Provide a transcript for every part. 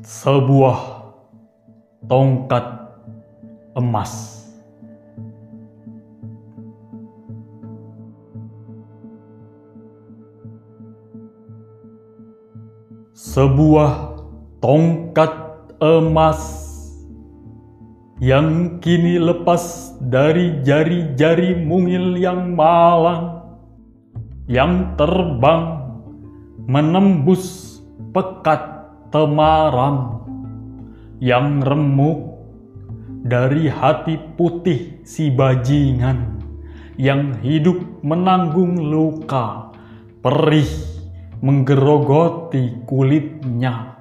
sebuah tongkat emas. Sebuah tongkat emas yang kini lepas dari jari-jari mungil yang malang, yang terbang menembus pekat temaram yang remuk dari hati putih si bajingan yang hidup menanggung luka perih menggerogoti kulitnya.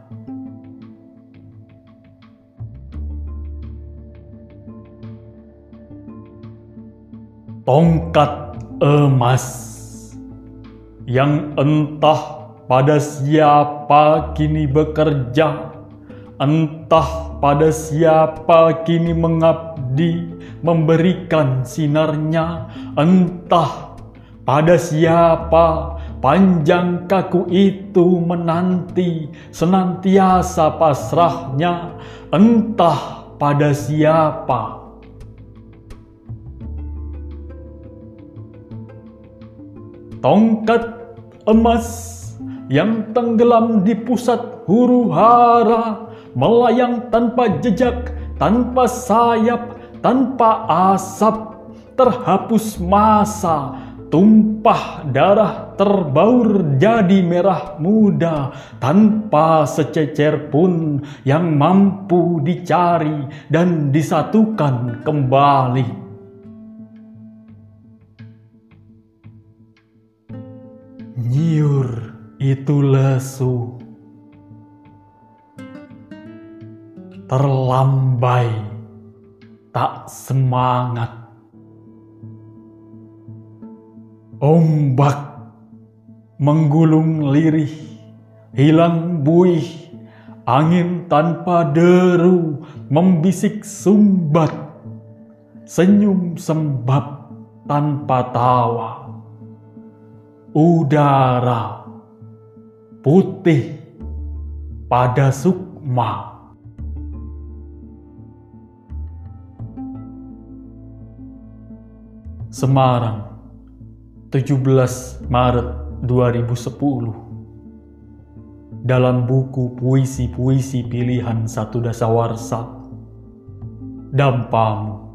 Tongkat emas yang entah pada siapa kini bekerja, entah pada siapa kini mengabdi, memberikan sinarnya, entah pada siapa panjang kaku itu menanti senantiasa pasrahnya, entah pada siapa. Tongkat emas yang tenggelam di pusat huru hara, melayang tanpa jejak, tanpa sayap, tanpa asap, terhapus masa, tumpah darah terbaur jadi merah muda tanpa sececer pun yang mampu dicari dan disatukan kembali. Nyiur itu lesu. Terlambai, tak semangat. Ombak menggulung lirih, hilang buih, angin tanpa deru, membisik sumbat, senyum sembab tanpa tawa. Udara putih pada sukma. Semarang, 17 Maret 2010 Dalam buku puisi-puisi pilihan satu dasawarsa Dampamu